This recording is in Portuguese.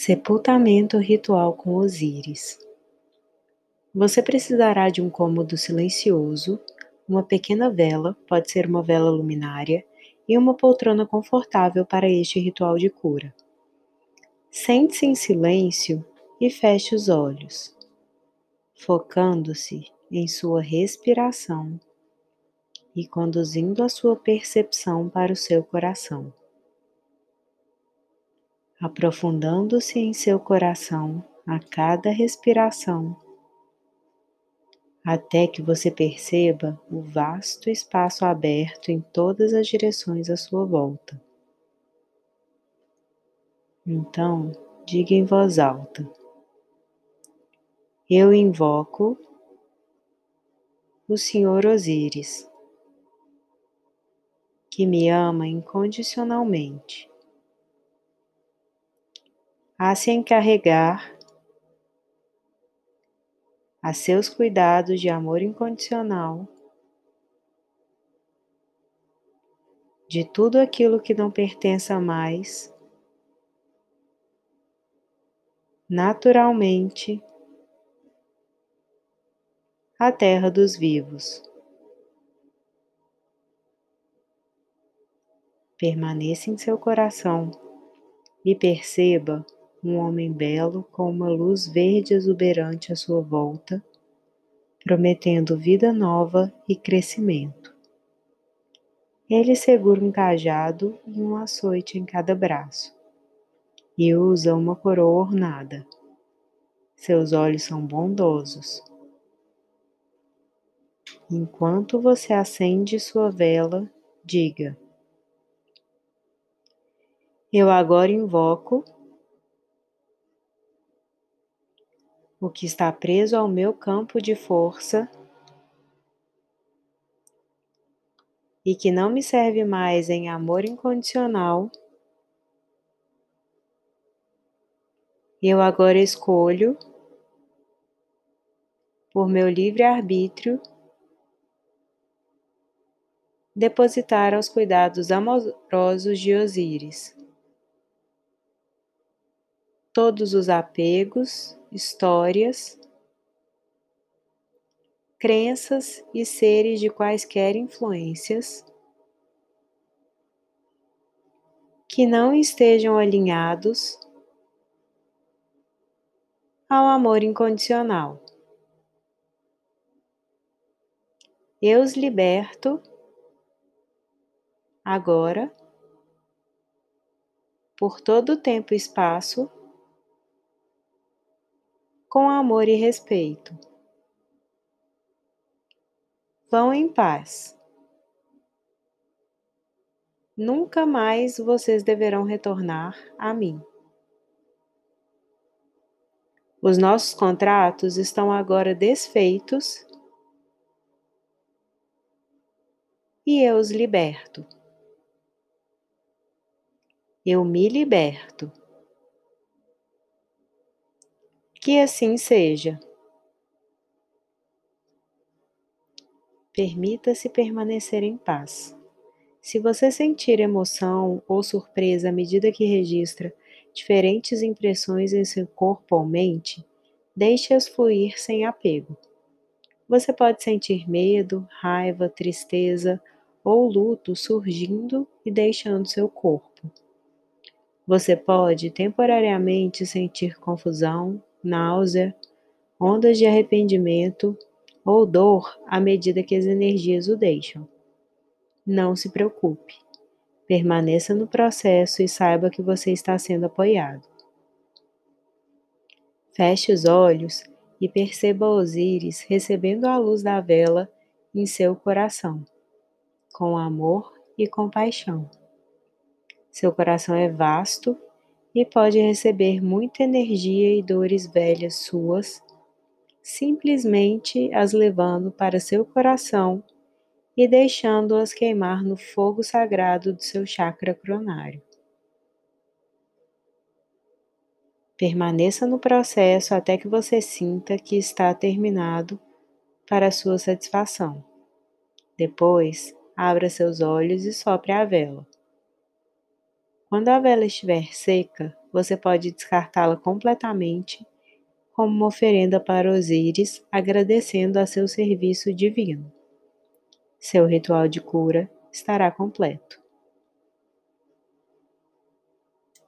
Sepultamento ritual com Osíris. Você precisará de um cômodo silencioso, uma pequena vela, pode ser uma vela luminária, e uma poltrona confortável para este ritual de cura. Sente-se em silêncio e feche os olhos, focando-se em sua respiração e conduzindo a sua percepção para o seu coração aprofundando-se em seu coração a cada respiração, até que você perceba o vasto espaço aberto em todas as direções à sua volta. Então, diga em voz alta: Eu invoco o Senhor Osíris, que me ama incondicionalmente a se encarregar a seus cuidados de amor incondicional de tudo aquilo que não pertença mais, naturalmente, à terra dos vivos. Permaneça em seu coração e perceba um homem belo com uma luz verde exuberante à sua volta, prometendo vida nova e crescimento. Ele segura um cajado e um açoite em cada braço e usa uma coroa ornada. Seus olhos são bondosos. Enquanto você acende sua vela, diga: Eu agora invoco o que está preso ao meu campo de força e que não me serve mais em amor incondicional, eu agora escolho, por meu livre-arbítrio, depositar aos cuidados amorosos de Osíris todos os apegos histórias, crenças e seres de quaisquer influências que não estejam alinhados ao amor incondicional. Eu os liberto agora por todo o tempo e espaço com amor e respeito. Vão em paz. Nunca mais vocês deverão retornar a mim. Os nossos contratos estão agora desfeitos e eu os liberto. Eu me liberto. Que assim seja. Permita-se permanecer em paz. Se você sentir emoção ou surpresa à medida que registra diferentes impressões em seu corpo ou mente, deixe-as fluir sem apego. Você pode sentir medo, raiva, tristeza ou luto surgindo e deixando seu corpo. Você pode temporariamente sentir confusão, náusea, ondas de arrependimento ou dor à medida que as energias o deixam. Não se preocupe. Permaneça no processo e saiba que você está sendo apoiado. Feche os olhos e perceba Osíris recebendo a luz da vela em seu coração, com amor e compaixão. Seu coração é vasto e pode receber muita energia e dores velhas suas, simplesmente as levando para seu coração e deixando-as queimar no fogo sagrado do seu chakra coronário. Permaneça no processo até que você sinta que está terminado para sua satisfação. Depois, abra seus olhos e sopre a vela. Quando a vela estiver seca, você pode descartá-la completamente como uma oferenda para Osíris, agradecendo a seu serviço divino. Seu ritual de cura estará completo.